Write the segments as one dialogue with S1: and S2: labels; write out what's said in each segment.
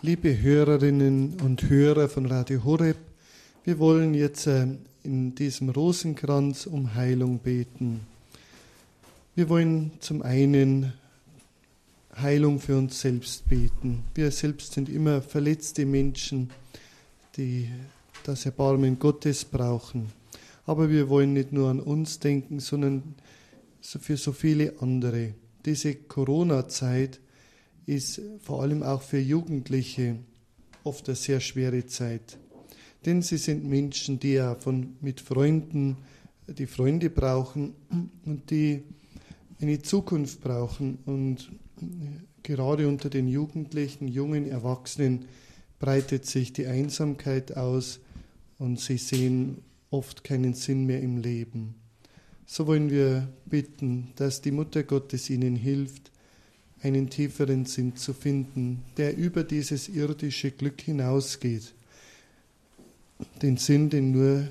S1: Liebe Hörerinnen und Hörer von Radio Horeb, wir wollen jetzt äh, in diesem Rosenkranz um Heilung beten. Wir wollen zum einen Heilung für uns selbst beten. Wir selbst sind immer verletzte Menschen, die das Erbarmen Gottes brauchen. Aber wir wollen nicht nur an uns denken, sondern für so viele andere. Diese Corona-Zeit ist vor allem auch für Jugendliche oft eine sehr schwere Zeit. Denn sie sind Menschen, die ja von, mit Freunden, die Freunde brauchen und die eine Zukunft brauchen. Und gerade unter den Jugendlichen, jungen Erwachsenen breitet sich die Einsamkeit aus und sie sehen oft keinen Sinn mehr im Leben. So wollen wir bitten, dass die Mutter Gottes ihnen hilft, einen tieferen Sinn zu finden, der über dieses irdische Glück hinausgeht, den Sinn, den nur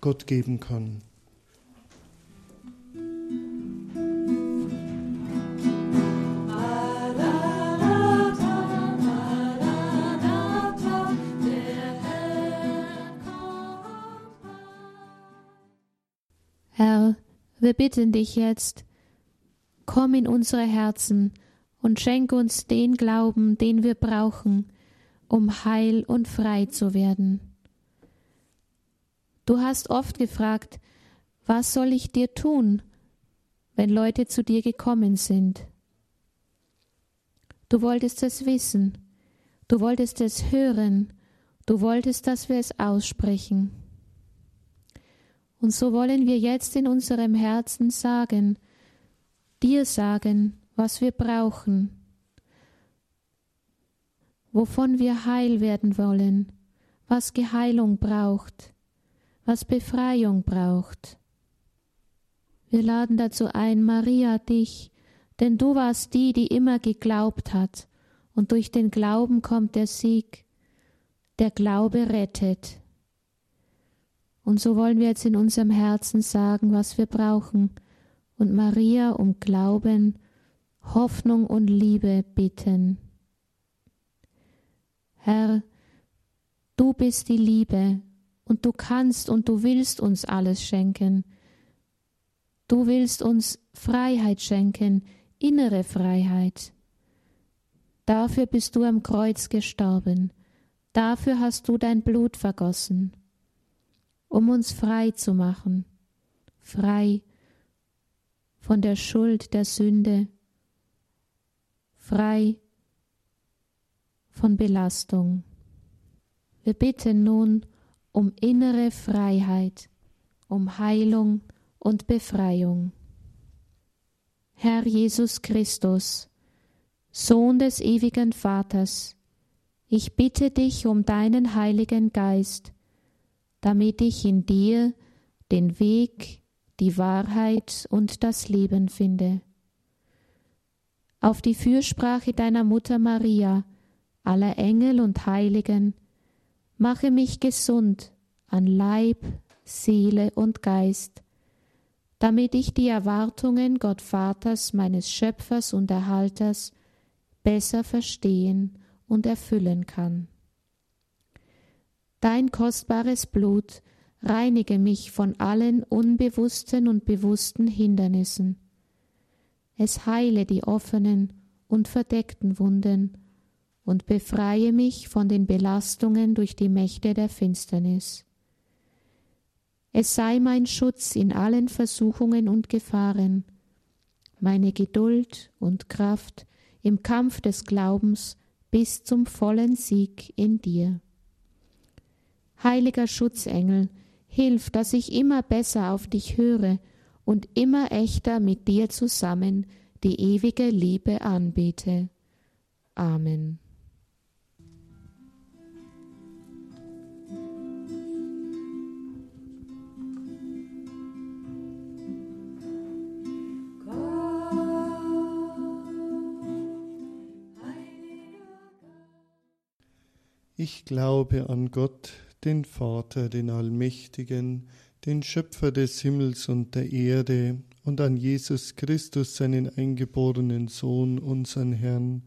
S1: Gott geben kann.
S2: Herr, wir bitten dich jetzt, komm in unsere Herzen und schenk uns den Glauben, den wir brauchen, um heil und frei zu werden. Du hast oft gefragt, was soll ich dir tun, wenn Leute zu dir gekommen sind? Du wolltest es wissen, du wolltest es hören, du wolltest, dass wir es aussprechen. Und so wollen wir jetzt in unserem Herzen sagen, dir sagen, was wir brauchen, wovon wir heil werden wollen, was Geheilung braucht, was Befreiung braucht. Wir laden dazu ein, Maria, dich, denn du warst die, die immer geglaubt hat, und durch den Glauben kommt der Sieg. Der Glaube rettet. Und so wollen wir jetzt in unserem Herzen sagen, was wir brauchen und Maria um Glauben, Hoffnung und Liebe bitten. Herr, du bist die Liebe und du kannst und du willst uns alles schenken. Du willst uns Freiheit schenken, innere Freiheit. Dafür bist du am Kreuz gestorben, dafür hast du dein Blut vergossen um uns frei zu machen, frei von der Schuld der Sünde, frei von Belastung. Wir bitten nun um innere Freiheit, um Heilung und Befreiung. Herr Jesus Christus, Sohn des ewigen Vaters, ich bitte dich um deinen Heiligen Geist, damit ich in dir den Weg, die Wahrheit und das Leben finde. Auf die Fürsprache deiner Mutter Maria, aller Engel und Heiligen, mache mich gesund an Leib, Seele und Geist, damit ich die Erwartungen Gott Vaters, meines Schöpfers und Erhalters, besser verstehen und erfüllen kann. Dein kostbares Blut reinige mich von allen unbewussten und bewussten Hindernissen. Es heile die offenen und verdeckten Wunden und befreie mich von den Belastungen durch die Mächte der Finsternis. Es sei mein Schutz in allen Versuchungen und Gefahren, meine Geduld und Kraft im Kampf des Glaubens bis zum vollen Sieg in dir. Heiliger Schutzengel, hilf, dass ich immer besser auf dich höre und immer echter mit dir zusammen die ewige Liebe anbete. Amen.
S1: Ich glaube an Gott, den Vater, den Allmächtigen, den Schöpfer des Himmels und der Erde, und an Jesus Christus, seinen eingeborenen Sohn, unseren Herrn,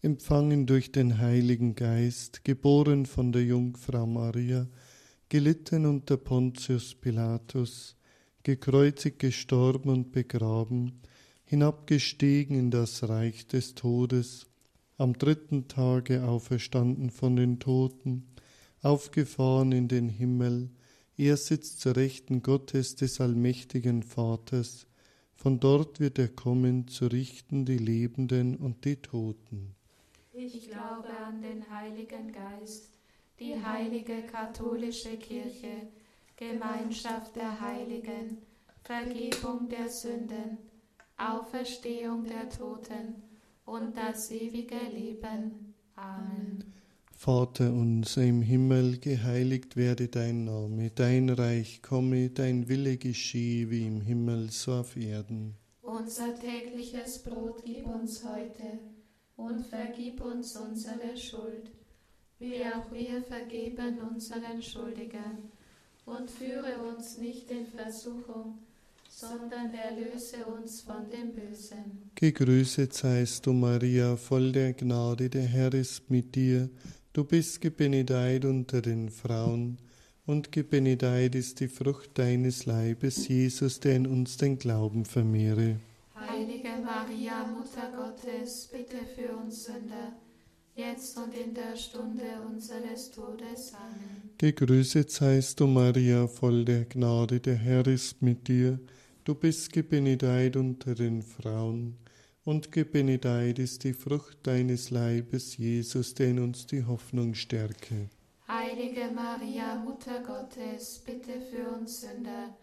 S1: empfangen durch den Heiligen Geist, geboren von der Jungfrau Maria, gelitten unter Pontius Pilatus, gekreuzigt, gestorben und begraben, hinabgestiegen in das Reich des Todes, am dritten Tage auferstanden von den Toten, aufgefahren in den Himmel, er sitzt zur Rechten Gottes des allmächtigen Vaters, von dort wird er kommen, zu richten die Lebenden und die Toten.
S2: Ich glaube an den Heiligen Geist, die heilige katholische Kirche, Gemeinschaft der Heiligen, Vergebung der Sünden, Auferstehung der Toten und das ewige Leben. Amen.
S1: Vater unser im Himmel, geheiligt werde dein Name, dein Reich komme, dein Wille geschehe wie im Himmel so auf Erden.
S2: Unser tägliches Brot gib uns heute und vergib uns unsere Schuld, wie auch wir vergeben unseren Schuldigern. Und führe uns nicht in Versuchung, sondern erlöse uns von dem Bösen.
S1: Gegrüßet seist du, Maria, voll der Gnade, der Herr ist mit dir. Du bist gebenedeit unter den Frauen, und gebenedeit ist die Frucht deines Leibes, Jesus, der in uns den Glauben vermehre.
S2: Heilige Maria, Mutter Gottes, bitte für uns Sünder, jetzt und in der Stunde unseres Todes. Amen.
S1: Gegrüßet seist du, Maria, voll der Gnade, der Herr ist mit dir. Du bist gebenedeit unter den Frauen und gebenedeit ist die Frucht deines Leibes, Jesus, der in uns die Hoffnung stärke.
S2: Heilige Maria, Mutter Gottes, bitte für uns Sünder,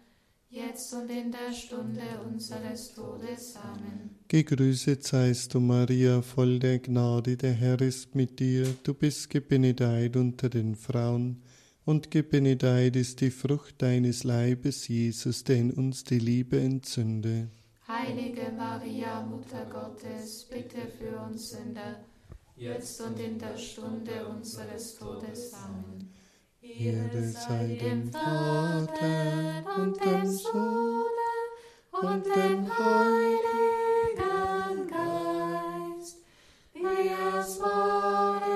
S2: jetzt und in der Stunde unseres Todes. Amen.
S1: Gegrüßet seist du, Maria, voll der Gnade, der Herr ist mit dir. Du bist gebenedeit unter den Frauen, und gebenedeit ist die Frucht deines Leibes, Jesus, der in uns die Liebe entzünde.
S2: Heilige Maria, Mutter Gottes, bitte für uns Sünder, jetzt und in der Stunde unseres Todes. Amen.
S1: Ehre sei dem Vater und dem Sohn und dem Heiligen Geist, wie es war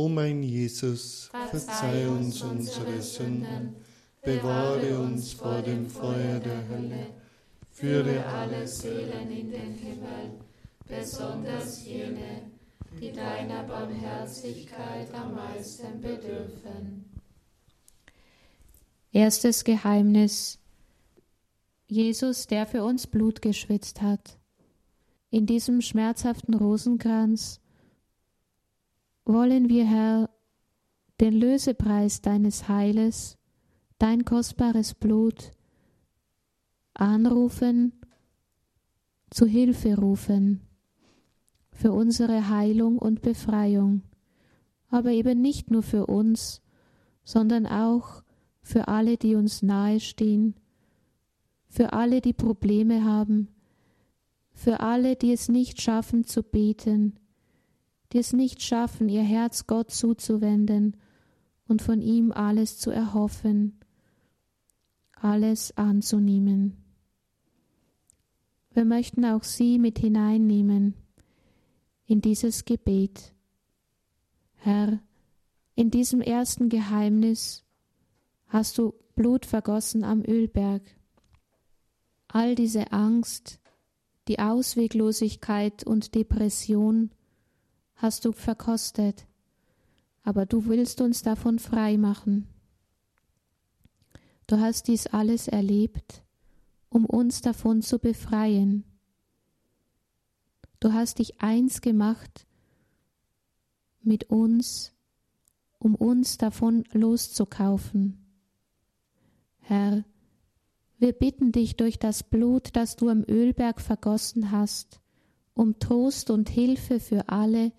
S1: O mein Jesus, verzeih uns unsere Sünden, bewahre uns vor dem Feuer der Hölle, führe alle
S2: Seelen in den Himmel, besonders jene, die deiner Barmherzigkeit am meisten bedürfen. Erstes Geheimnis. Jesus, der für uns Blut geschwitzt hat. In diesem schmerzhaften Rosenkranz wollen wir, Herr, den Lösepreis deines Heiles, dein kostbares Blut, anrufen, zu Hilfe rufen für unsere Heilung und Befreiung, aber eben nicht nur für uns, sondern auch für alle, die uns nahestehen, für alle, die Probleme haben, für alle, die es nicht schaffen zu beten, die es nicht schaffen, ihr Herz Gott zuzuwenden und von ihm alles zu erhoffen, alles anzunehmen. Wir möchten auch sie mit hineinnehmen in dieses Gebet. Herr, in diesem ersten Geheimnis hast du Blut vergossen am Ölberg. All diese Angst, die Ausweglosigkeit und Depression hast du verkostet, aber du willst uns davon frei machen. Du hast dies alles erlebt, um uns davon zu befreien. Du hast dich eins gemacht mit uns, um uns davon loszukaufen. Herr, wir bitten dich durch das Blut, das du am Ölberg vergossen hast, um Trost und Hilfe für alle,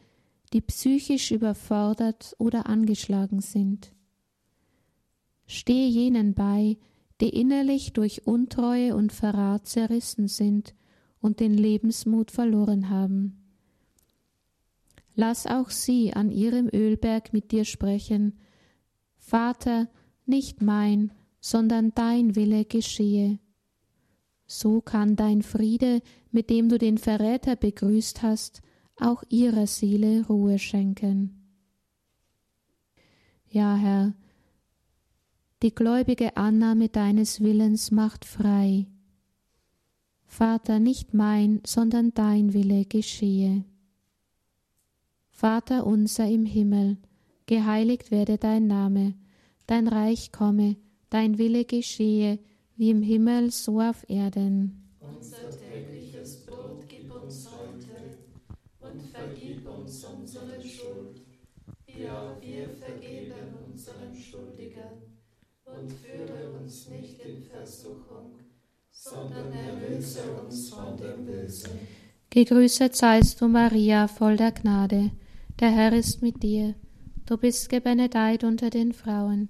S2: die psychisch überfordert oder angeschlagen sind. Stehe jenen bei, die innerlich durch Untreue und Verrat zerrissen sind und den Lebensmut verloren haben. Lass auch sie an ihrem Ölberg mit dir sprechen. Vater, nicht mein, sondern dein Wille geschehe. So kann dein Friede, mit dem du den Verräter begrüßt hast, auch ihrer Seele Ruhe schenken. Ja, Herr, die gläubige Annahme deines Willens macht frei. Vater, nicht mein, sondern dein Wille geschehe. Vater unser im Himmel, geheiligt werde dein Name, dein Reich komme, dein Wille geschehe, wie im Himmel so auf Erden.
S3: Unser tägliches Brot gib uns heute und vergib uns unsere Schuld, wie auch wir vergeben unseren Schuldigern. Und führe uns nicht in Versuchung, sondern erlöse uns von dem Bösen.
S2: Gegrüßet seist du, Maria, voll der Gnade. Der Herr ist mit dir. Du bist gebenedeit unter den Frauen,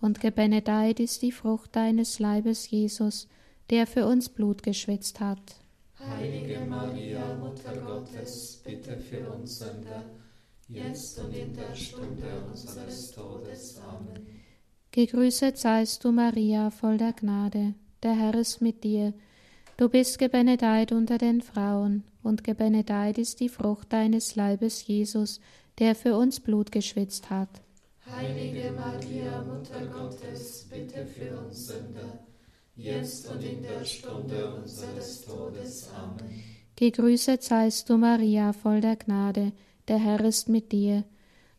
S2: und gebenedeit ist die Frucht deines Leibes, Jesus, der für uns Blut geschwitzt hat.
S3: Heilige Maria, Mutter Gottes, bitte für uns Sünder, jetzt und in der Stunde unseres Todes. Amen.
S2: Gegrüßet seist du, Maria, voll der Gnade. Der Herr ist mit dir. Du bist gebenedeit unter den Frauen, und gebenedeit ist die Frucht deines Leibes, Jesus, der für uns Blut geschwitzt hat.
S3: Heilige Maria, Mutter Gottes, bitte für uns Sünder, jetzt und in der Stunde unseres Todes. Amen.
S2: Gegrüßet seist du, Maria, voll der Gnade, der Herr ist mit dir.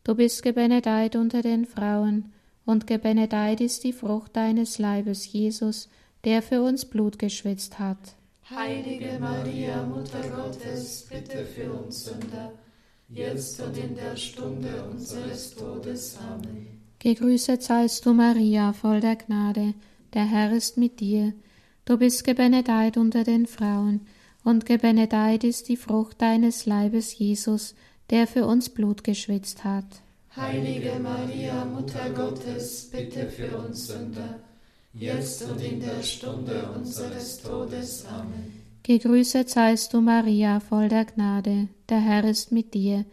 S2: Du bist gebenedeit unter den Frauen, und gebenedeit ist die Frucht deines Leibes, Jesus, der für uns Blut geschwitzt hat.
S3: Heilige Maria, Mutter Gottes, bitte für uns Sünder, jetzt und in der Stunde unseres Todes. Amen.
S2: Gegrüßet seist du, Maria, voll der Gnade, der Herr ist mit dir. Du bist gebenedeit unter den Frauen, und gebenedeit ist die Frucht deines Leibes, Jesus, der für uns Blut geschwitzt hat.
S3: Heilige Maria, Mutter Gottes, bitte für uns Sünder, jetzt und in der Stunde unseres Todes. Amen.
S2: Gegrüßet seist du, Maria, voll der Gnade, der Herr ist mit dir.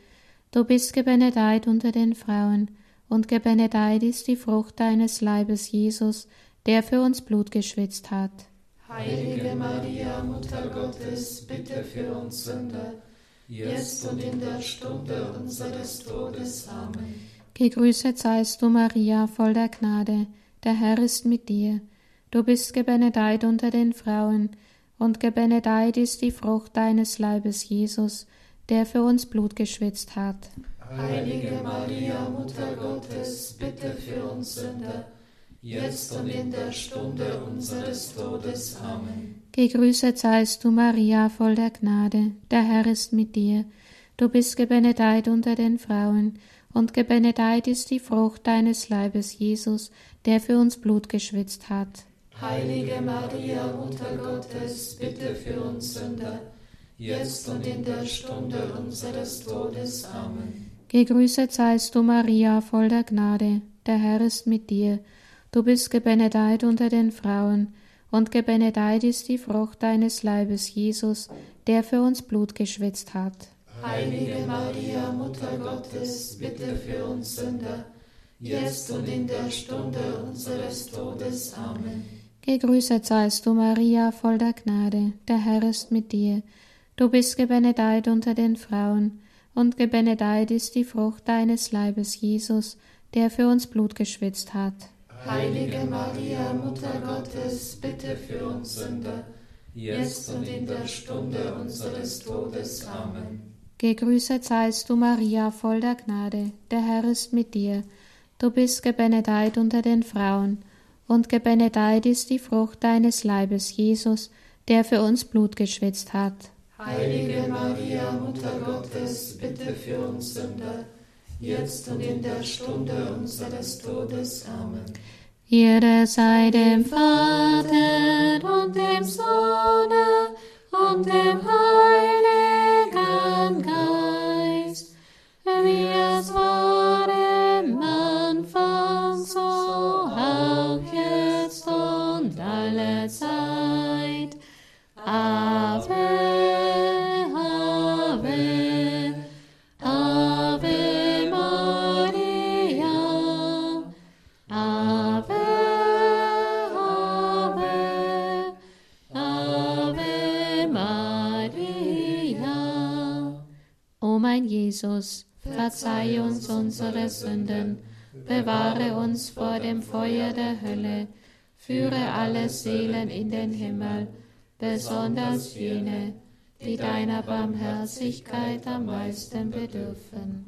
S2: Du bist gebenedeit unter den Frauen, und gebenedeit ist die Frucht deines Leibes, Jesus, der für uns Blut geschwitzt hat.
S3: Heilige Maria, Mutter Gottes, bitte für uns Sünder, jetzt und in der Stunde unseres Todes. Amen.
S2: Gegrüßet seist du, Maria, voll der Gnade, der Herr ist mit dir. Du bist gebenedeit unter den Frauen, und gebenedeit ist die Frucht deines Leibes, Jesus, der für uns Blut geschwitzt hat.
S3: Heilige Maria, Mutter Gottes, bitte für uns Sünder, jetzt und in der Stunde unseres Todes. Amen.
S2: Gegrüßet seist du, Maria, voll der Gnade, der Herr ist mit dir. Du bist gebenedeit unter den Frauen, und gebenedeit ist die Frucht deines Leibes, Jesus, der für uns Blut geschwitzt hat.
S3: Heilige Maria, Mutter Gottes, bitte für uns Sünder, jetzt und in der Stunde unseres Todes. Amen.
S2: Gegrüßet seist du, Maria, voll der Gnade, der Herr ist mit dir. Du bist gebenedeit unter den Frauen, und gebenedeit ist die Frucht deines Leibes, Jesus, der für uns Blut geschwitzt hat.
S3: Heilige Maria, Mutter Gottes, bitte für uns Sünder, jetzt und in der Stunde unseres Todes. Amen.
S2: Gegrüßet seist du, Maria, voll der Gnade, der Herr ist mit dir. Du bist gebenedeit unter den Frauen, und gebenedeit ist die Frucht deines Leibes, Jesus, der für uns Blut geschwitzt hat.
S3: Heilige Maria, Mutter Gottes, bitte für uns Sünder, jetzt und in der Stunde unseres Todes. Amen.
S2: Gegrüßet seist du, Maria, voll der Gnade, der Herr ist mit dir. Du bist gebenedeit unter den Frauen, und gebenedeit ist die Frucht deines Leibes, Jesus, der für uns Blut geschwitzt hat.
S3: Heilige Maria, Mutter Gottes, bitte für uns Sünder, jetzt und in der Stunde unseres Todes. Amen.
S2: Ehre sei dem Vater und dem Sohne und dem Heiligen Geist, Jesus, verzeih uns unsere Sünden, bewahre uns vor dem Feuer der Hölle, führe alle Seelen in den Himmel, besonders jene, die deiner Barmherzigkeit am meisten bedürfen.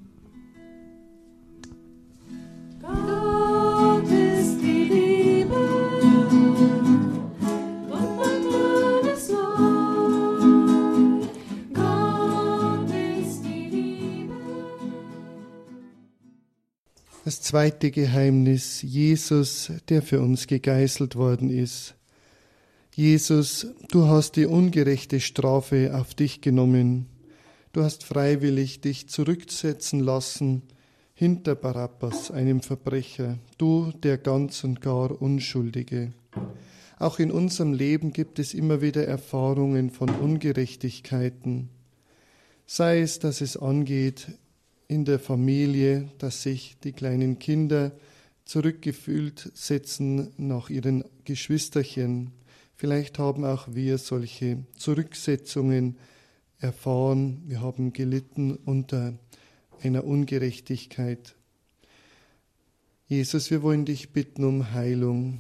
S1: Zweite Geheimnis, Jesus, der für uns gegeißelt worden ist. Jesus, du hast die ungerechte Strafe auf dich genommen. Du hast freiwillig dich zurücksetzen lassen hinter Barabbas, einem Verbrecher, du der ganz und gar Unschuldige. Auch in unserem Leben gibt es immer wieder Erfahrungen von Ungerechtigkeiten. Sei es, dass es angeht in der Familie, dass sich die kleinen Kinder zurückgefühlt setzen nach ihren Geschwisterchen. Vielleicht haben auch wir solche Zurücksetzungen erfahren. Wir haben gelitten unter einer Ungerechtigkeit. Jesus, wir wollen dich bitten um Heilung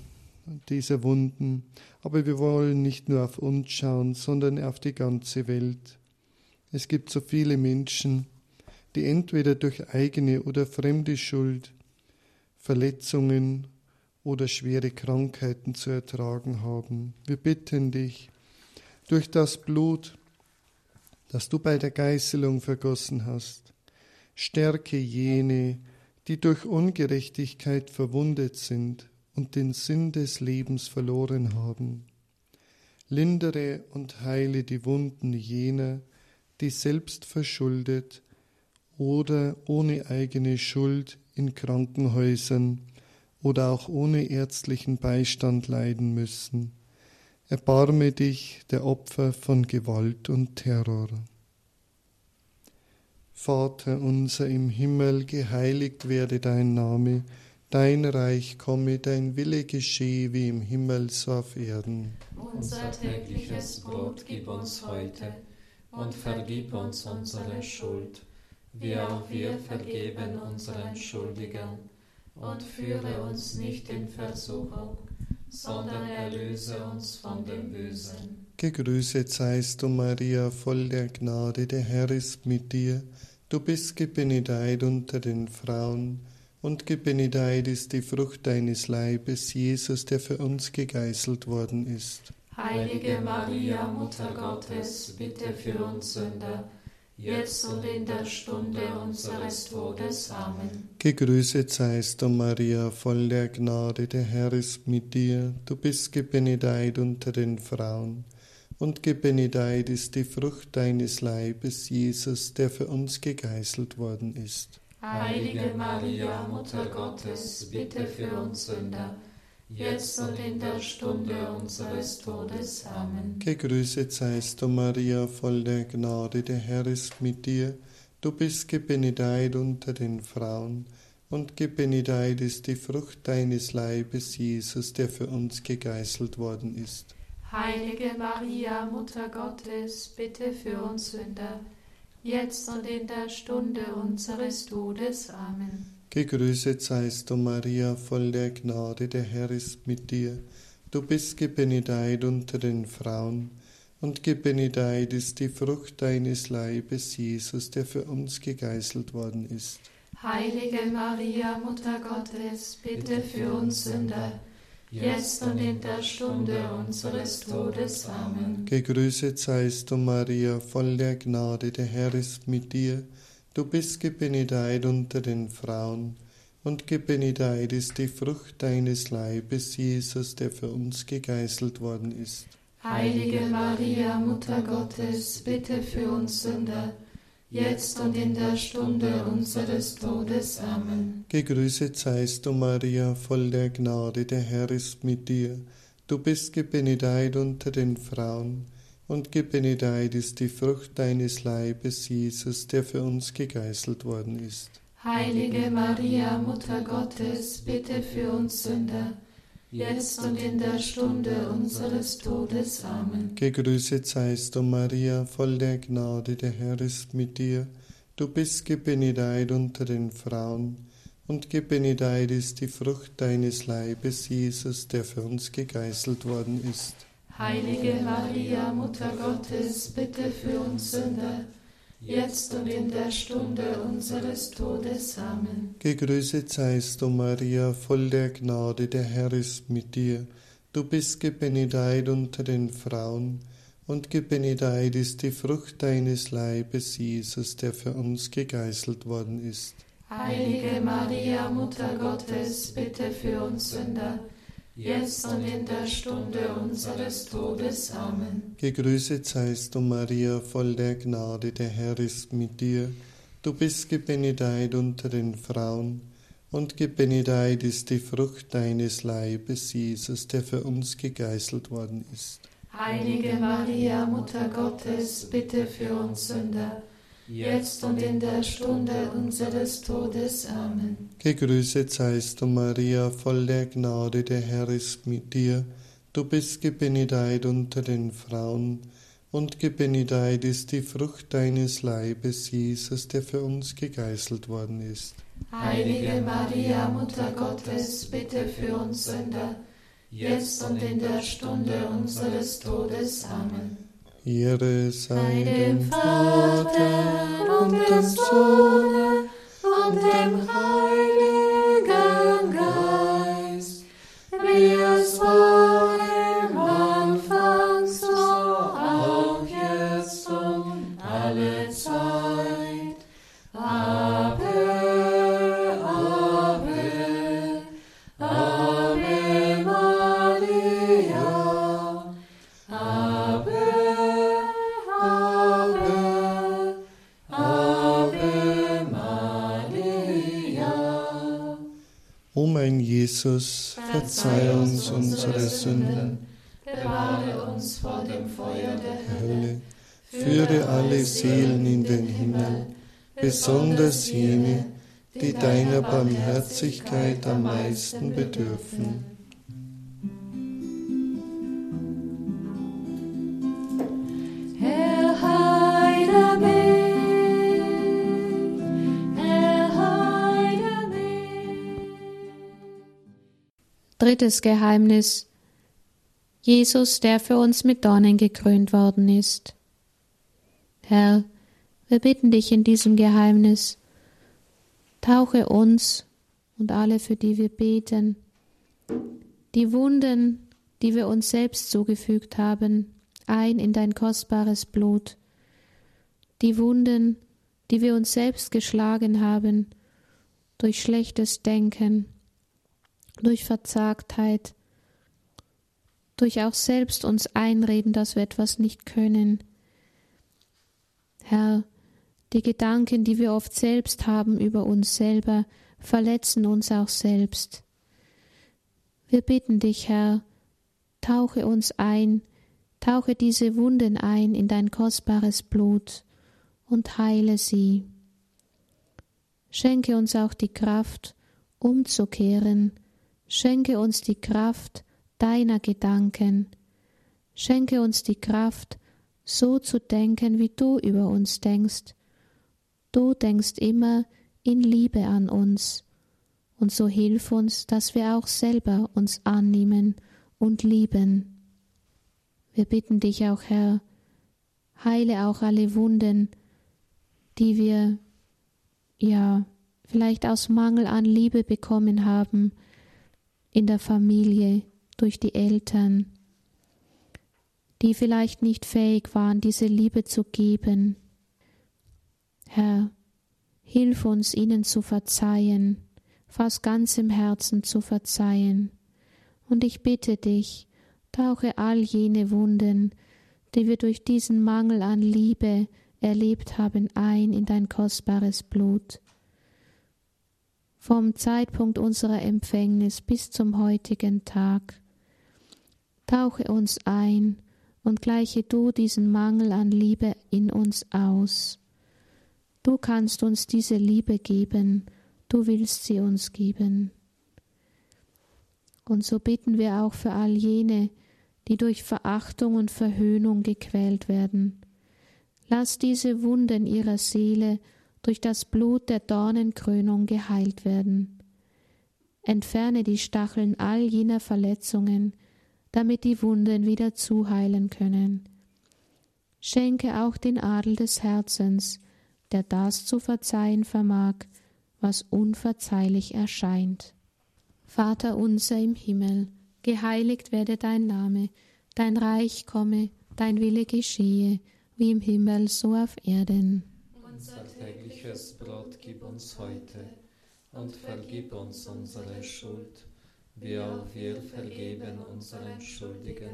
S1: dieser Wunden, aber wir wollen nicht nur auf uns schauen, sondern auf die ganze Welt. Es gibt so viele Menschen, die entweder durch eigene oder fremde Schuld Verletzungen oder schwere Krankheiten zu ertragen haben. Wir bitten dich, durch das Blut, das du bei der Geißelung vergossen hast, stärke jene, die durch Ungerechtigkeit verwundet sind und den Sinn des Lebens verloren haben. Lindere und heile die Wunden jener, die selbst verschuldet oder ohne eigene Schuld in Krankenhäusern oder auch ohne ärztlichen Beistand leiden müssen. Erbarme dich der Opfer von Gewalt und Terror. Vater unser im Himmel, geheiligt werde dein Name, dein Reich komme, dein Wille geschehe wie im Himmel so auf Erden.
S3: Unser tägliches Brot gib uns heute und vergib uns unsere Schuld, wie auch wir vergeben unseren Schuldigern. Und führe uns nicht in Versuchung, sondern erlöse uns von dem Bösen.
S1: Gegrüßet seist du, Maria, voll der Gnade, der Herr ist mit dir. Du bist gebenedeit unter den Frauen, und gebenedeit ist die Frucht deines Leibes, Jesus, der für uns gegeißelt worden ist.
S3: Heilige Maria, Mutter Gottes, bitte für uns Sünder, jetzt und in der Stunde unseres Todes. Amen.
S1: Gegrüßet seist du, Maria, voll der Gnade, der Herr ist mit dir. Du bist gebenedeit unter den Frauen, und gebenedeit ist die Frucht deines Leibes, Jesus, der für uns gegeißelt worden ist.
S3: Heilige Maria, Mutter Gottes, bitte für uns Sünder, jetzt und in der Stunde unseres Todes. Amen.
S1: Gegrüßet seist du, Maria, voll der Gnade, der Herr ist mit dir. Du bist gebenedeit unter den Frauen, und gebenedeit ist die Frucht deines Leibes, Jesus, der für uns gegeißelt worden ist.
S3: Heilige Maria, Mutter Gottes, bitte für uns Sünder, jetzt und in der Stunde unseres Todes. Amen.
S1: Gegrüßet seist du, Maria, voll der Gnade, der Herr ist mit dir. Du bist gebenedeit unter den Frauen, und gebenedeit ist die Frucht deines Leibes, Jesus, der für uns gegeißelt worden ist.
S3: Heilige Maria, Mutter Gottes, bitte für uns Sünder, jetzt und in der Stunde unseres Todes. Amen.
S1: Gegrüßet seist du, Maria, voll der Gnade, der Herr ist mit dir. Du bist gebenedeit unter den Frauen, und gebenedeit ist die Frucht deines Leibes, Jesus, der für uns gegeißelt worden ist.
S3: Heilige Maria, Mutter Gottes, bitte für uns Sünder, jetzt und in der Stunde unseres Todes. Amen.
S1: Gegrüßet seist du, Maria, voll der Gnade, der Herr ist mit dir. Du bist gebenedeit unter den Frauen, und gebenedeit ist die Frucht deines Leibes, Jesus, der für uns gegeißelt worden ist.
S3: Heilige Maria, Mutter Gottes, bitte für uns Sünder, jetzt und in der Stunde unseres Todes. Amen.
S1: Gegrüßet seist du, Maria, voll der Gnade, der Herr ist mit dir. Du bist gebenedeit unter den Frauen, und gebenedeit ist die Frucht deines Leibes, Jesus, der für uns gegeißelt worden ist.
S3: Heilige Maria, Mutter Gottes, bitte für uns Sünder, jetzt und in der Stunde unseres Todes. Amen.
S1: Gegrüßet seist du, Maria, voll der Gnade, der Herr ist mit dir. Du bist gebenedeit unter den Frauen, und gebenedeit ist die Frucht deines Leibes, Jesus, der für uns gegeißelt worden ist.
S3: Heilige Maria, Mutter Gottes, bitte für uns Sünder, jetzt und in der Stunde unseres Todes. Amen.
S1: Gegrüßet seist du, Maria, voll der Gnade, der Herr ist mit dir. Du bist gebenedeit unter den Frauen, und gebenedeit ist die Frucht deines Leibes, Jesus, der für uns gegeißelt worden ist.
S3: Heilige Maria, Mutter Gottes, bitte für uns Sünder, jetzt und in der Stunde unseres Todes. Amen.
S1: Gegrüßet seist du, Maria, voll der Gnade, der Herr ist mit dir. Du bist gebenedeit unter den Frauen, und gebenedeit ist die Frucht deines Leibes, Jesus, der für uns gegeißelt worden ist.
S3: Heilige Maria, Mutter Gottes, bitte für uns Sünder, jetzt und in der Stunde unseres Todes. Amen.
S1: Ehre sei
S3: dem Vater und dem Sohn und dem Heiligen
S1: Jesus, verzeih uns unsere Sünden,
S3: Bewahre uns vor dem Feuer der
S1: Hölle, führe alle Seelen in den Himmel, besonders jene, die deiner Barmherzigkeit am meisten bedürfen.
S2: Drittes Geheimnis. Jesus, der für uns mit Dornen gekrönt worden ist. Herr, wir bitten dich in diesem Geheimnis, tauche uns und alle, für die wir beten, die Wunden, die wir uns selbst zugefügt haben, ein in dein kostbares Blut, die Wunden, die wir uns selbst geschlagen haben, durch schlechtes Denken, durch Verzagtheit, durch auch selbst uns einreden, dass wir etwas nicht können. Herr, die Gedanken, die wir oft selbst haben über uns selber, verletzen uns auch selbst. Wir bitten dich, Herr, tauche uns ein, tauche diese Wunden ein in dein kostbares Blut und heile sie. Schenke uns auch die Kraft, umzukehren, schenke uns die Kraft deiner Gedanken, schenke uns die Kraft, so zu denken, wie du über uns denkst. Du denkst immer in Liebe an uns, und so hilf uns, dass wir auch selber uns annehmen und lieben. Wir bitten dich auch, Herr, heile auch alle Wunden, die wir, ja, vielleicht aus Mangel an Liebe bekommen haben, in der Familie, durch die Eltern, die vielleicht nicht fähig waren, diese Liebe zu geben. Herr, hilf uns, ihnen zu verzeihen, aus ganzem Herzen zu verzeihen. Und ich bitte dich, tauche all jene Wunden, die wir durch diesen Mangel an Liebe erlebt haben, ein in dein kostbares Blut. Vom Zeitpunkt unserer Empfängnis bis zum heutigen Tag. Tauche uns ein und gleiche du diesen Mangel an Liebe in uns aus. Du kannst uns diese Liebe geben, du willst sie uns geben. Und so bitten wir auch für all jene, die durch Verachtung und Verhöhnung gequält werden. Lass diese Wunden ihrer Seele durch das Blut der Dornenkrönung geheilt werden. Entferne die Stacheln all jener Verletzungen, damit die Wunden wieder zuheilen können. Schenke auch den Adel des Herzens, der das zu verzeihen vermag, was unverzeihlich erscheint. Vater unser im Himmel, geheiligt werde dein Name, dein Reich komme, dein Wille geschehe, wie im Himmel so auf Erden.
S3: Tägliches Brot gib uns heute und vergib uns unsere Schuld, wie auch wir vergeben unseren Schuldigen.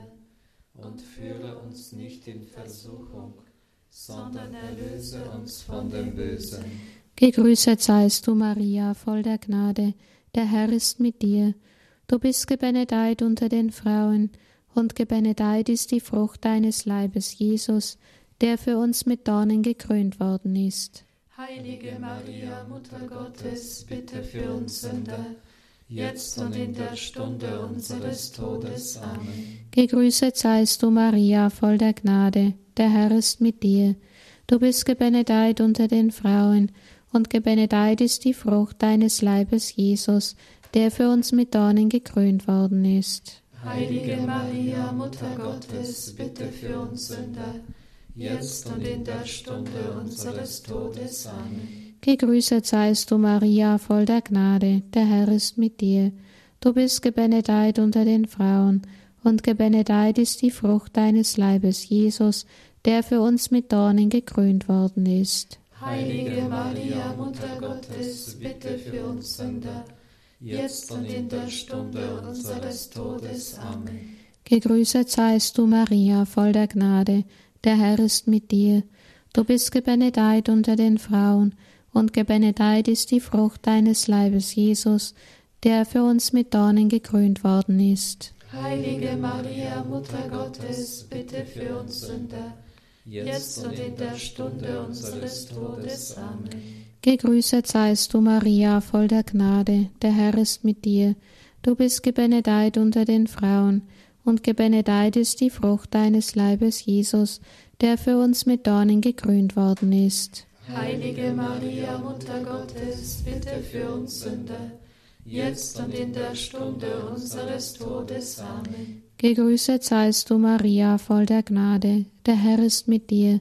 S3: Und führe uns nicht in Versuchung, sondern erlöse uns von dem Bösen.
S2: Gegrüßet seist du, Maria, voll der Gnade, der Herr ist mit dir. Du bist gebenedeit unter den Frauen, und gebenedeit ist die Frucht deines Leibes, Jesus, der für uns mit Dornen gekrönt worden ist.
S3: Heilige Maria, Mutter Gottes, bitte für uns Sünder, jetzt und in der Stunde unseres Todes. Amen.
S2: Gegrüßet seist du, Maria, voll der Gnade, der Herr ist mit dir. Du bist gebenedeit unter den Frauen, und gebenedeit ist die Frucht deines Leibes, Jesus, der für uns mit Dornen gekrönt worden ist.
S3: Heilige Maria, Mutter Gottes, bitte für uns Sünder, jetzt und in der Stunde unseres Todes. Amen.
S2: Gegrüßet seist du, Maria, voll der Gnade, der Herr ist mit dir. Du bist gebenedeit unter den Frauen, und gebenedeit ist die Frucht deines Leibes, Jesus, der für uns mit Dornen gekrönt worden ist.
S3: Heilige Maria, Mutter Gottes, bitte für uns Sünder, jetzt und in der Stunde unseres Todes. Amen.
S2: Gegrüßet seist du, Maria, voll der Gnade, der Herr ist mit dir. Du bist gebenedeit unter den Frauen, und gebenedeit ist die Frucht deines Leibes, Jesus, der für uns mit Dornen gekrönt worden ist.
S3: Heilige Maria, Mutter Gottes, bitte für uns Sünder, jetzt und in der Stunde unseres Todes. Amen.
S2: Gegrüßet seist du, Maria, voll der Gnade, der Herr ist mit dir. Du bist gebenedeit unter den Frauen, und gebenedeit ist die Frucht deines Leibes, Jesus, der für uns mit Dornen gekrönt worden ist.
S3: Heilige Maria, Mutter Gottes, bitte für uns Sünder, jetzt und in der Stunde unseres Todes. Amen.
S2: Gegrüßet seist du, Maria, voll der Gnade, der Herr ist mit dir.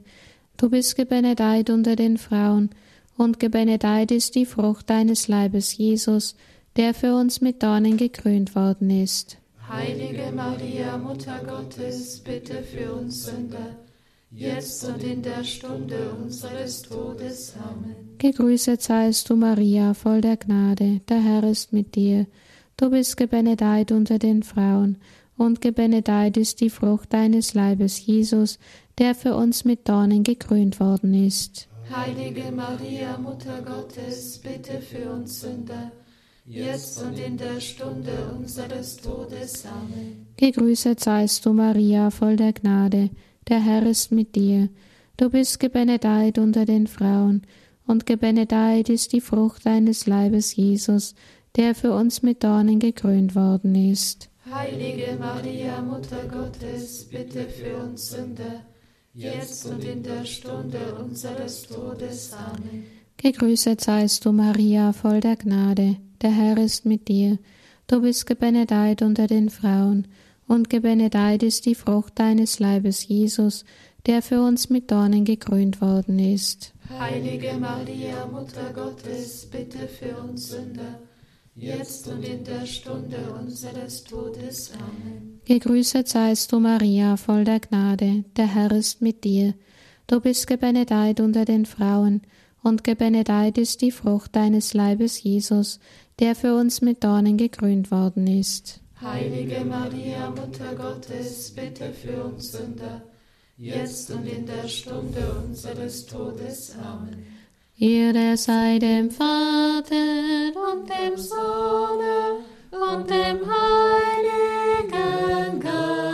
S2: Du bist gebenedeit unter den Frauen, und gebenedeit ist die Frucht deines Leibes, Jesus, der für uns mit Dornen gekrönt worden ist.
S3: Heilige Maria, Mutter Gottes, bitte für uns Sünder, jetzt und in der Stunde unseres Todes. Amen.
S2: Gegrüßet seist du, Maria, voll der Gnade, der Herr ist mit dir. Du bist gebenedeit unter den Frauen, und gebenedeit ist die Frucht deines Leibes, Jesus, der für uns mit Dornen gekrönt worden ist.
S3: Heilige Maria, Mutter Gottes, bitte für uns Sünder, jetzt und in der Stunde unseres Todes. Amen.
S2: Gegrüßet seist du, Maria, voll der Gnade, der Herr ist mit dir. Du bist gebenedeit unter den Frauen, und gebenedeit ist die Frucht deines Leibes, Jesus, der für uns mit Dornen gekrönt worden ist.
S3: Heilige Maria, Mutter Gottes, bitte für uns Sünder, jetzt und in der Stunde unseres Todes. Amen.
S2: Gegrüßet seist du, Maria, voll der Gnade, der Herr ist mit dir. Du bist gebenedeit unter den Frauen, und gebenedeit ist die Frucht deines Leibes, Jesus, der für uns mit Dornen gekrönt worden ist.
S3: Heilige Maria, Mutter Gottes, bitte für uns Sünder, jetzt und in der Stunde unseres Todes. Amen.
S2: Gegrüßet seist du, Maria, voll der Gnade, der Herr ist mit dir. Du bist gebenedeit unter den Frauen, und gebenedeit ist die Frucht deines Leibes, Jesus, der für uns mit Dornen gekrönt worden ist.
S3: Heilige Maria, Mutter Gottes, bitte für uns Sünder, jetzt und in der Stunde unseres Todes. Amen.
S2: Ehre sei dem Vater und dem Sohne und dem Heiligen Geist,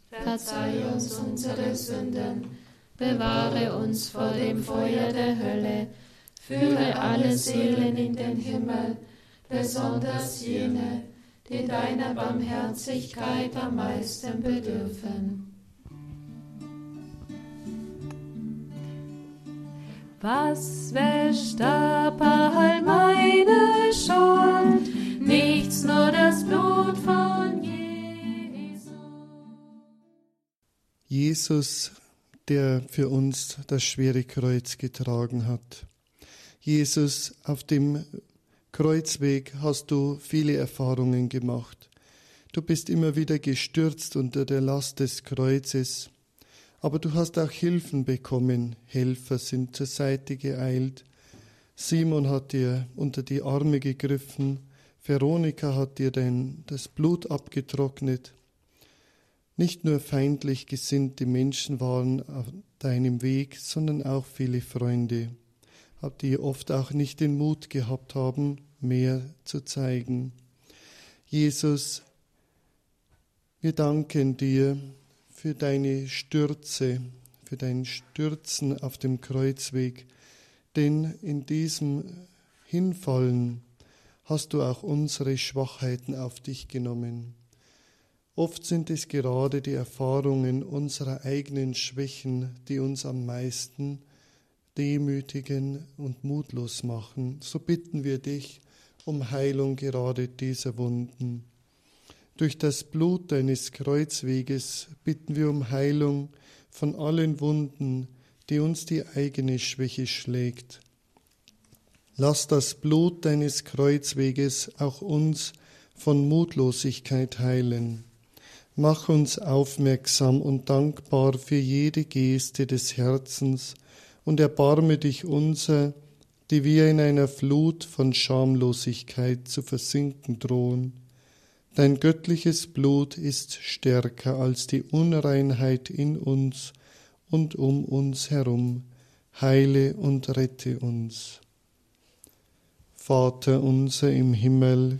S3: verzeih uns unsere Sünden, bewahre uns vor dem Feuer der Hölle, führe alle Seelen in den Himmel, besonders jene, die deiner Barmherzigkeit am meisten bedürfen. Was wäscht ab all meine Schuld? Nichts, nur das Blut von Jesus.
S1: Jesus, der für uns das schwere Kreuz getragen hat. Jesus, auf dem Kreuzweg hast du viele Erfahrungen gemacht. Du bist immer wieder gestürzt unter der Last des Kreuzes. Aber du hast auch Hilfen bekommen. Helfer sind zur Seite geeilt. Simon hat dir unter die Arme gegriffen. Veronika hat dir dein, das Blut abgetrocknet. Nicht nur feindlich gesinnte Menschen waren auf deinem Weg, sondern auch viele Freunde, die oft auch nicht den Mut gehabt haben, mehr zu zeigen. Jesus, wir danken dir für deine Stürze, für dein Stürzen auf dem Kreuzweg, denn in diesem Hinfallen hast du auch unsere Schwachheiten auf dich genommen. Oft sind es gerade die Erfahrungen unserer eigenen Schwächen, die uns am meisten demütigen und mutlos machen. So bitten wir dich um Heilung gerade dieser Wunden. Durch das Blut deines Kreuzweges bitten wir um Heilung von allen Wunden, die uns die eigene Schwäche schlägt. Lass das Blut deines Kreuzweges auch uns von Mutlosigkeit heilen. Mach uns aufmerksam und dankbar für jede Geste des Herzens und erbarme dich unser, die wir in einer Flut von Schamlosigkeit zu versinken drohen. Dein göttliches Blut ist stärker als die Unreinheit in uns und um uns herum. Heile und rette uns. Vater unser im Himmel,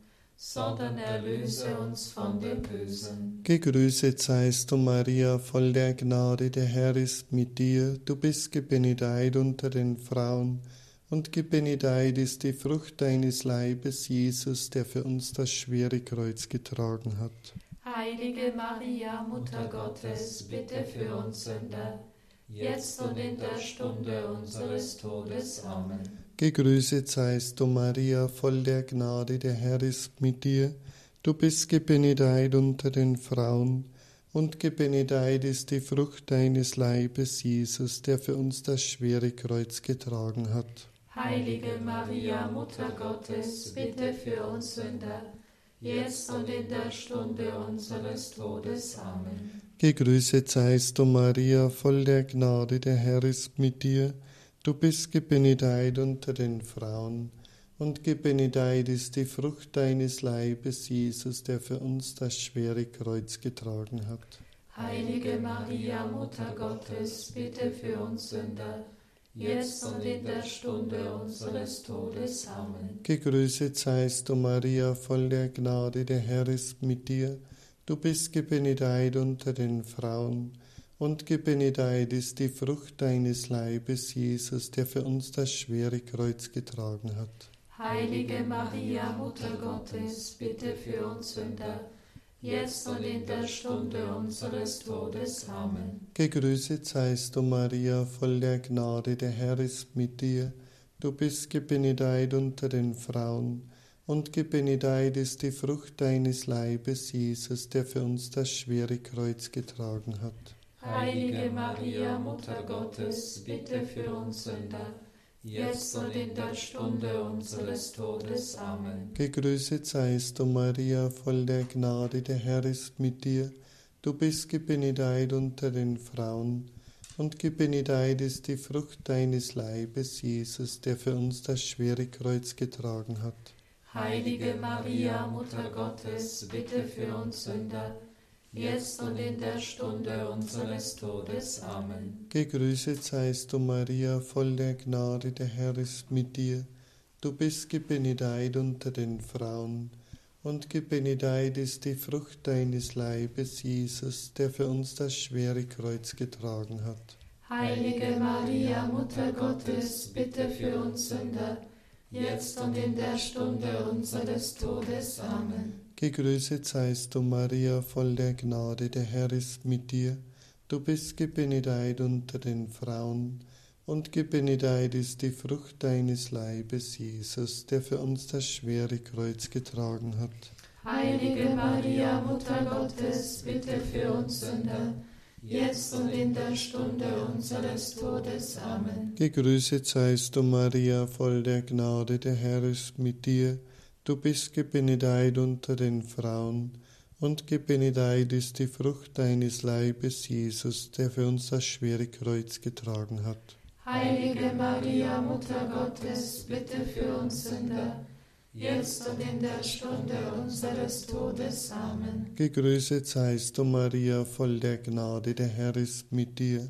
S3: sondern erlöse uns von dem Bösen.
S1: Gegrüßet seist du, Maria, voll der Gnade, der Herr ist mit dir. Du bist gebenedeit unter den Frauen, und gebenedeit ist die Frucht deines Leibes, Jesus, der für uns das schwere Kreuz getragen hat.
S3: Heilige Maria, Mutter Gottes, bitte für uns Sünder jetzt und in der Stunde unseres Todes. Amen.
S1: Gegrüßet seist du, Maria, voll der Gnade, der Herr ist mit dir. Du bist gebenedeit unter den Frauen, und gebenedeit ist die Frucht deines Leibes, Jesus, der für uns das schwere Kreuz getragen hat.
S3: Heilige Maria, Mutter Gottes, bitte für uns Sünder, jetzt und in der Stunde unseres Todes. Amen.
S1: Gegrüßet seist du, Maria, voll der Gnade, der Herr ist mit dir. Du bist gebenedeit unter den Frauen, und gebenedeit ist die Frucht deines Leibes, Jesus, der für uns das schwere Kreuz getragen hat.
S3: Heilige Maria, Mutter Gottes, bitte für uns Sünder, jetzt und in der Stunde unseres Todes. Amen.
S1: Gegrüßet seist du, Maria, voll der Gnade, der Herr ist mit dir. Du bist gebenedeit unter den Frauen, und gebenedeit ist die Frucht deines Leibes, Jesus, der für uns das schwere Kreuz getragen hat.
S3: Heilige Maria, Mutter Gottes, bitte für uns Sünder, jetzt und in der Stunde unseres Todes. Amen.
S1: Gegrüßet seist du, Maria, voll der Gnade, der Herr ist mit dir. Du bist gebenedeit unter den Frauen, und gebenedeit ist die Frucht deines Leibes, Jesus, der für uns das schwere Kreuz getragen hat.
S3: Heilige Maria, Mutter Gottes, bitte für uns Sünder, jetzt und in der Stunde unseres Todes. Amen.
S1: Gegrüßet seist du, Maria, voll der Gnade, der Herr ist mit dir. Du bist gebenedeit unter den Frauen, und gebenedeit ist die Frucht deines Leibes, Jesus, der für uns das schwere Kreuz getragen hat.
S3: Heilige Maria, Mutter Gottes, bitte für uns Sünder, jetzt und in der Stunde unseres Todes. Amen.
S1: Gegrüßet seist du, Maria, voll der Gnade, der Herr ist mit dir. Du bist gebenedeit unter den Frauen, und gebenedeit ist die Frucht deines Leibes, Jesus, der für uns das schwere Kreuz getragen hat.
S3: Heilige Maria, Mutter Gottes, bitte für uns Sünder, jetzt und in der Stunde unseres Todes. Amen.
S1: Gegrüßet seist du, Maria, voll der Gnade, der Herr ist mit dir. Du bist gebenedeit unter den Frauen, und gebenedeit ist die Frucht deines Leibes, Jesus, der für uns das schwere Kreuz getragen hat.
S3: Heilige Maria, Mutter Gottes, bitte für uns Sünder, jetzt und in der Stunde unseres Todes. Amen.
S1: Gegrüßet seist du, Maria, voll der Gnade, der Herr ist mit dir. Du bist gebenedeit unter den Frauen, und gebenedeit ist die Frucht deines Leibes, Jesus, der für uns das schwere Kreuz getragen hat.
S3: Heilige Maria, Mutter Gottes, bitte für uns Sünder, jetzt und in der Stunde unseres Todes. Amen.
S1: Gegrüßet seist du, Maria, voll der Gnade, der Herr ist mit dir.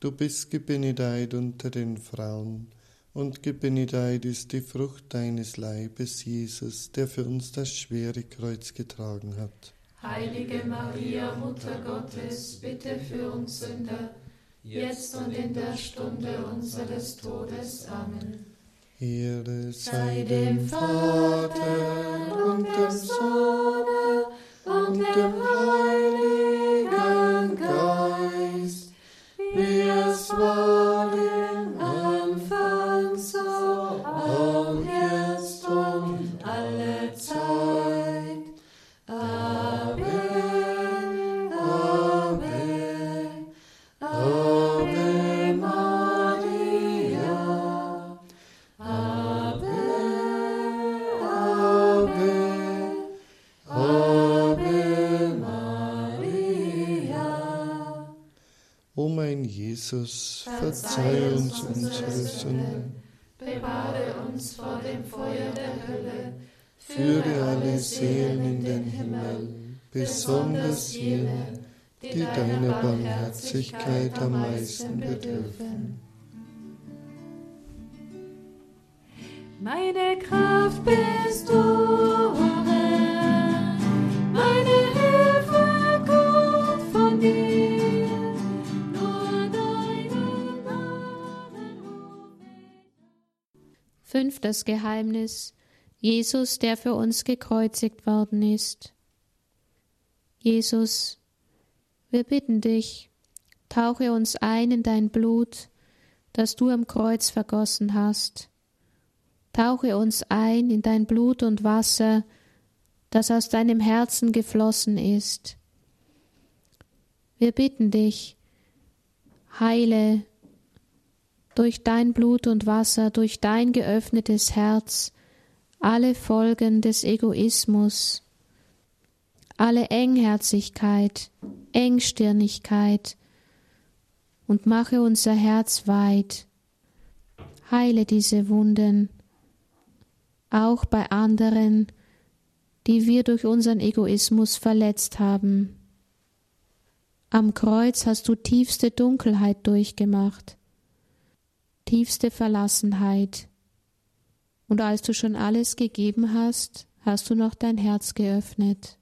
S1: Du bist gebenedeit unter den Frauen, und gebenedeit ist die Frucht deines Leibes, Jesus, der für uns das schwere Kreuz getragen hat.
S3: Heilige Maria, Mutter Gottes, bitte für uns Sünder, jetzt und in der Stunde unseres Todes. Amen.
S1: Ehre sei dem Vater und dem Sohn
S3: vor dem Feuer der Hölle,
S1: führe alle Seelen in den Himmel, besonders jene, die deiner Barmherzigkeit am meisten bedürfen.
S3: Meine Kraft bist du, Herr, meine
S2: Fünftes Geheimnis. Jesus, der für uns gekreuzigt worden ist. Jesus, wir bitten dich, tauche uns ein in dein Blut, das du am Kreuz vergossen hast. Tauche uns ein in dein Blut und Wasser, das aus deinem Herzen geflossen ist. Wir bitten dich, heile durch dein Blut und Wasser, durch dein geöffnetes Herz, alle Folgen des Egoismus, alle Engherzigkeit, Engstirnigkeit und mache unser Herz weit. Heile diese Wunden, auch bei anderen, die wir durch unseren Egoismus verletzt haben. Am Kreuz hast du tiefste Dunkelheit durchgemacht, tiefste Verlassenheit. Und als du schon alles gegeben hast, hast du noch dein Herz geöffnet.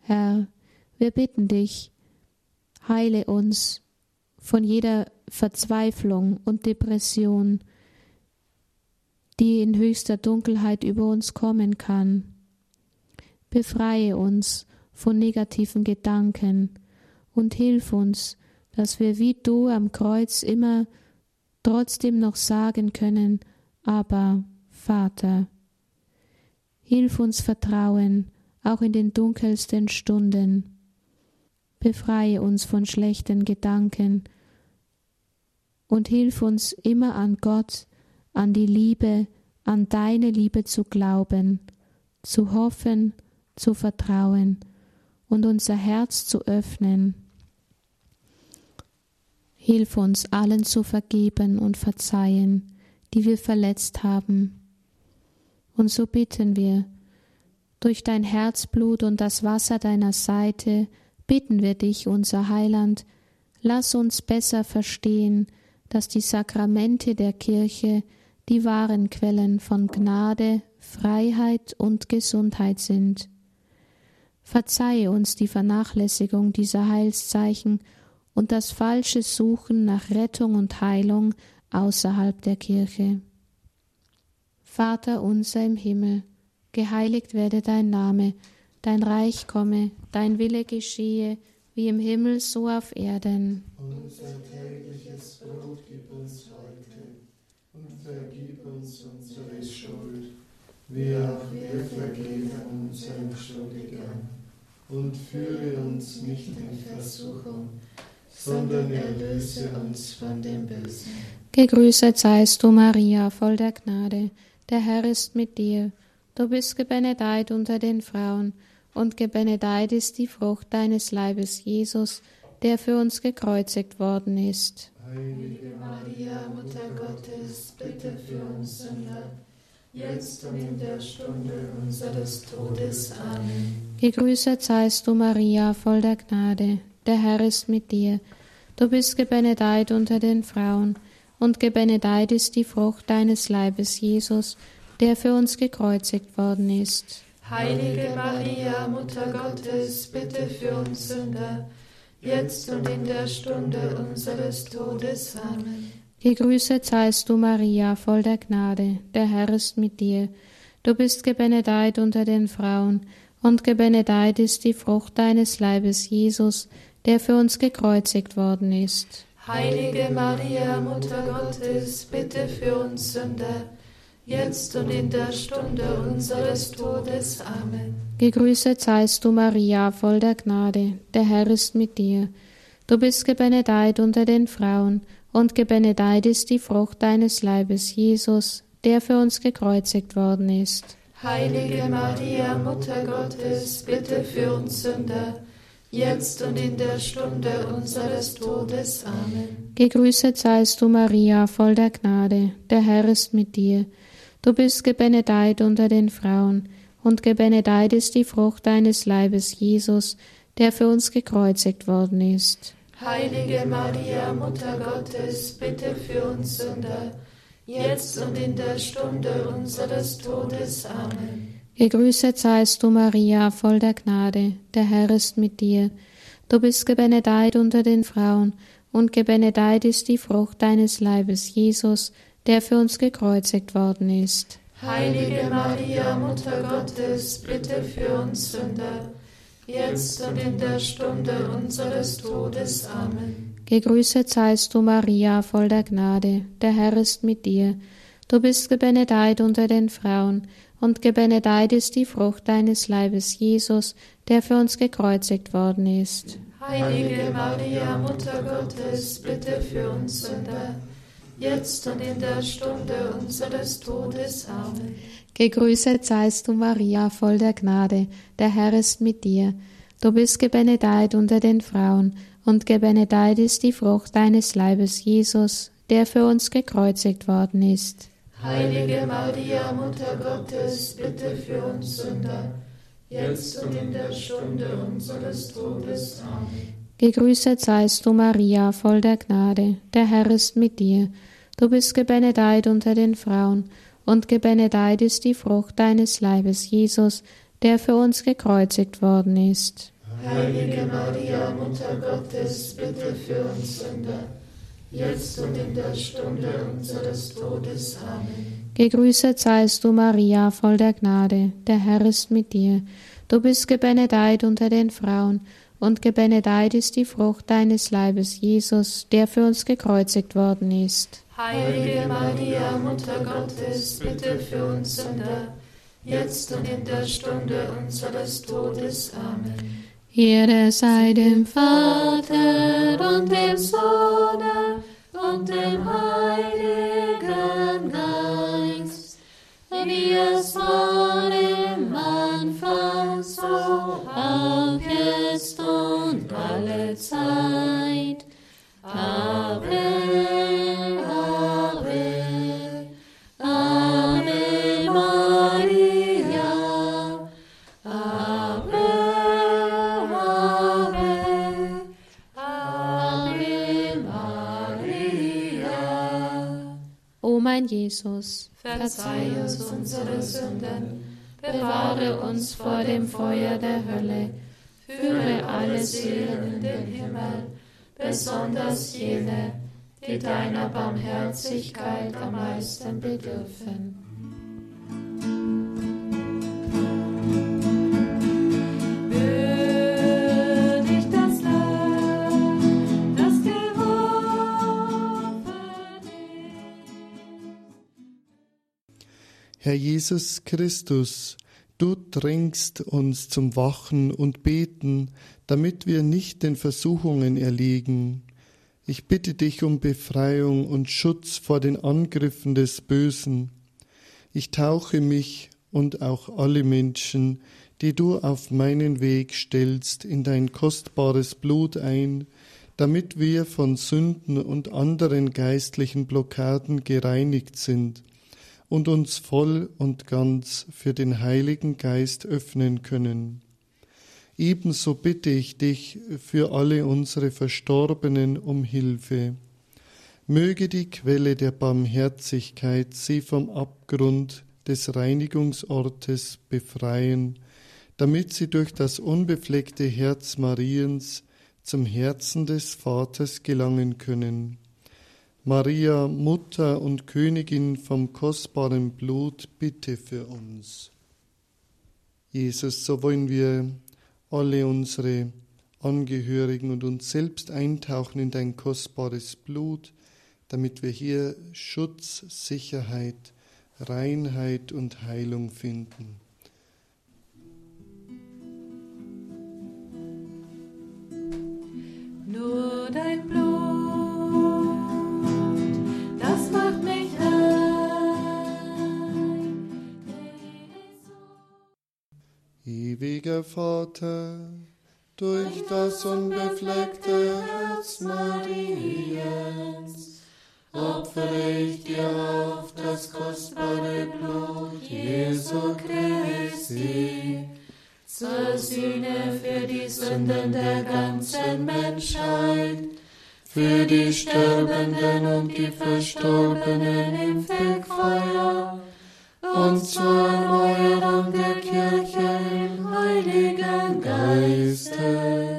S2: Herr, wir bitten dich, heile uns von jeder Verzweiflung und Depression, die in höchster Dunkelheit über uns kommen kann. Befreie uns von negativen Gedanken und hilf uns, dass wir wie du am Kreuz immer trotzdem noch sagen können, aber Vater. Hilf uns vertrauen, auch in den dunkelsten Stunden. Befreie uns von schlechten Gedanken und hilf uns immer an Gott, an die Liebe, an deine Liebe zu glauben, zu hoffen, zu vertrauen und unser Herz zu öffnen. Hilf uns allen zu vergeben und verzeihen, die wir verletzt haben. Und so bitten wir, durch dein Herzblut und das Wasser deiner Seite, bitten wir dich, unser Heiland, lass uns besser verstehen, dass die Sakramente der Kirche die wahren Quellen von Gnade, Freiheit und Gesundheit sind. Verzeihe uns die Vernachlässigung dieser Heilszeichen und das falsche Suchen nach Rettung und Heilung außerhalb der Kirche. Vater unser im Himmel, geheiligt werde dein Name, dein Reich komme, dein Wille geschehe, wie im Himmel so auf Erden.
S1: Unser tägliches Brot gib uns heute und vergib uns unsere Schuld, wie auch wir vergeben unseren Schuldigern. Und führe uns nicht in Versuchung, sondern erlöse uns von dem Bösen.
S2: Gegrüßet seist du, Maria, voll der Gnade. Der Herr ist mit dir. Du bist gebenedeit unter den Frauen, und gebenedeit ist die Frucht deines Leibes, Jesus, der für uns gekreuzigt worden ist.
S1: Heilige
S3: Maria, Mutter Gottes, bitte für uns Sünder, jetzt und in der Stunde unseres Todes. Amen.
S2: Gegrüßet seist du, Maria, voll der Gnade. Der Herr ist mit dir. Du bist gebenedeit unter den Frauen, und gebenedeit ist die Frucht deines Leibes, Jesus, der für uns gekreuzigt worden ist.
S3: Heilige Maria, Mutter Gottes, bitte für uns Sünder, jetzt und in der Stunde unseres Todes. Amen.
S2: Gegrüßet seist du, Maria, voll der Gnade. Der Herr ist mit dir. Du bist gebenedeit unter den Frauen, und gebenedeit ist die Frucht deines Leibes, Jesus, der für uns gekreuzigt worden ist.
S3: Heilige Maria, Mutter Gottes, bitte für uns Sünder, jetzt und in der Stunde unseres Todes. Amen.
S2: Gegrüßet seist du, Maria, voll der Gnade. Der Herr ist mit dir. Du bist gebenedeit unter den Frauen, und gebenedeit ist die Frucht deines Leibes, Jesus, der für uns gekreuzigt worden ist.
S3: Heilige Maria, Mutter Gottes, bitte für uns Sünder, jetzt und in der Stunde unseres Todes. Amen.
S2: Gegrüßet seist du, Maria, voll der Gnade. Der Herr ist mit dir. Du bist gebenedeit unter den Frauen, und gebenedeit ist die Frucht deines Leibes, Jesus, der für uns gekreuzigt worden ist.
S3: Heilige Maria, Mutter Gottes, bitte für uns Sünder, jetzt und in der Stunde unseres Todes. Amen.
S2: Gegrüßet seist du, Maria, voll der Gnade. Der Herr ist mit dir. Du bist gebenedeit unter den Frauen, und gebenedeit ist die Frucht deines Leibes, Jesus, der für uns gekreuzigt worden ist.
S3: Heilige Maria, Mutter Gottes, bitte für uns Sünder, jetzt und in der Stunde unseres Todes. Amen.
S2: Gegrüßet seist du, Maria, voll der Gnade. Der Herr ist mit dir. Du bist gebenedeit unter den Frauen, und gebenedeit ist die Frucht deines Leibes, Jesus, der für uns gekreuzigt worden ist.
S3: Heilige Maria, Mutter Gottes, bitte für uns Sünder, jetzt und in der Stunde unseres Todes. Amen.
S2: Gegrüßet seist du, Maria, voll der Gnade. Der Herr ist mit dir. Du bist gebenedeit unter den Frauen, und gebenedeit ist die Frucht deines Leibes, Jesus, der für uns gekreuzigt worden ist.
S3: Heilige Maria, Mutter Gottes, bitte für uns Sünder, jetzt und in der Stunde unseres Todes. Amen.
S2: Gegrüßet seist du, Maria, voll der Gnade. Der Herr ist mit dir. Du bist gebenedeit unter den Frauen, und gebenedeit ist die Frucht deines Leibes, Jesus, der für uns gekreuzigt worden ist.
S3: Heilige Maria, Mutter Gottes, bitte für uns Sünder, jetzt und in der Stunde unseres Todes. Amen.
S2: Gegrüßet seist du, Maria, voll der Gnade. Der Herr ist mit dir. Du bist gebenedeit unter den Frauen, und gebenedeit ist die Frucht deines Leibes, Jesus, der für uns gekreuzigt worden ist.
S3: Heilige Maria, Mutter Gottes, bitte für uns Sünder, jetzt und in der Stunde unseres Todes. Amen.
S2: Ehre sei dem Vater und dem Sohn
S3: und dem Heiligen Geist, wie es war im Anfang, so auch jetzt und alle Zeit.
S2: Mein Jesus,
S3: verzeih uns unsere Sünden, bewahre uns vor dem Feuer der Hölle, führe alle Seelen in den Himmel, besonders jene, die deiner Barmherzigkeit am meisten bedürfen.
S1: Herr Jesus Christus, du drängst uns zum Wachen und Beten, damit wir nicht den Versuchungen erliegen. Ich bitte dich um Befreiung und Schutz vor den Angriffen des Bösen. Ich tauche mich und auch alle Menschen, die du auf meinen Weg stellst, in dein kostbares Blut ein, damit wir von Sünden und anderen geistlichen Blockaden gereinigt sind und uns voll und ganz für den Heiligen Geist öffnen können. Ebenso bitte ich dich für alle unsere Verstorbenen um Hilfe. Möge die Quelle der Barmherzigkeit sie vom Abgrund des Reinigungsortes befreien, damit sie durch das unbefleckte Herz Mariens zum Herzen des Vaters gelangen können. Maria, Mutter und Königin vom kostbaren Blut, bitte für uns. Jesus, so wollen wir alle unsere Angehörigen und uns selbst eintauchen in dein kostbares Blut, damit wir hier Schutz, Sicherheit, Reinheit und Heilung finden.
S3: Nur dein Blut
S1: Ewiger Vater, durch das unbefleckte Herz Mariens opfere ich dir auf das kostbare Blut Jesu Christi zur Sühne für die Sünden der ganzen Menschheit, für die Sterbenden und die Verstorbenen im Fegfeuer und zur Erneuerung der Kirche im Heiligen Geiste.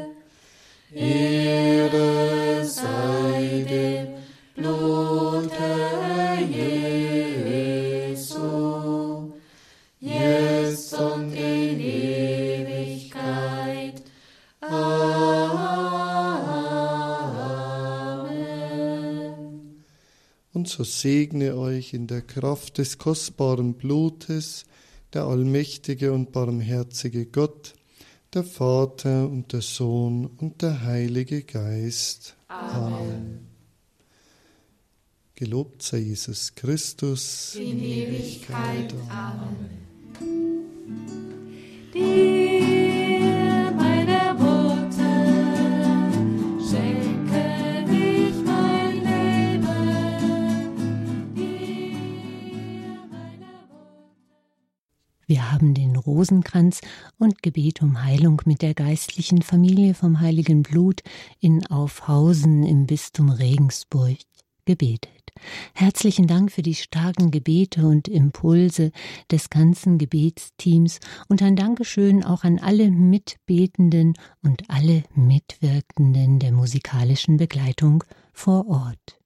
S1: So segne euch in der Kraft des kostbaren Blutes der allmächtige und barmherzige Gott, der Vater und der Sohn und der Heilige Geist. Amen. Gelobt sei Jesus Christus
S3: in Ewigkeit. Amen. Dir,
S4: Wir haben den Rosenkranz und Gebet um Heilung mit der geistlichen Familie vom Heiligen Blut in Aufhausen im Bistum Regensburg gebetet. Herzlichen Dank für die starken Gebete und Impulse des ganzen Gebetsteams und ein Dankeschön auch an alle Mitbetenden und alle Mitwirkenden der musikalischen Begleitung vor Ort.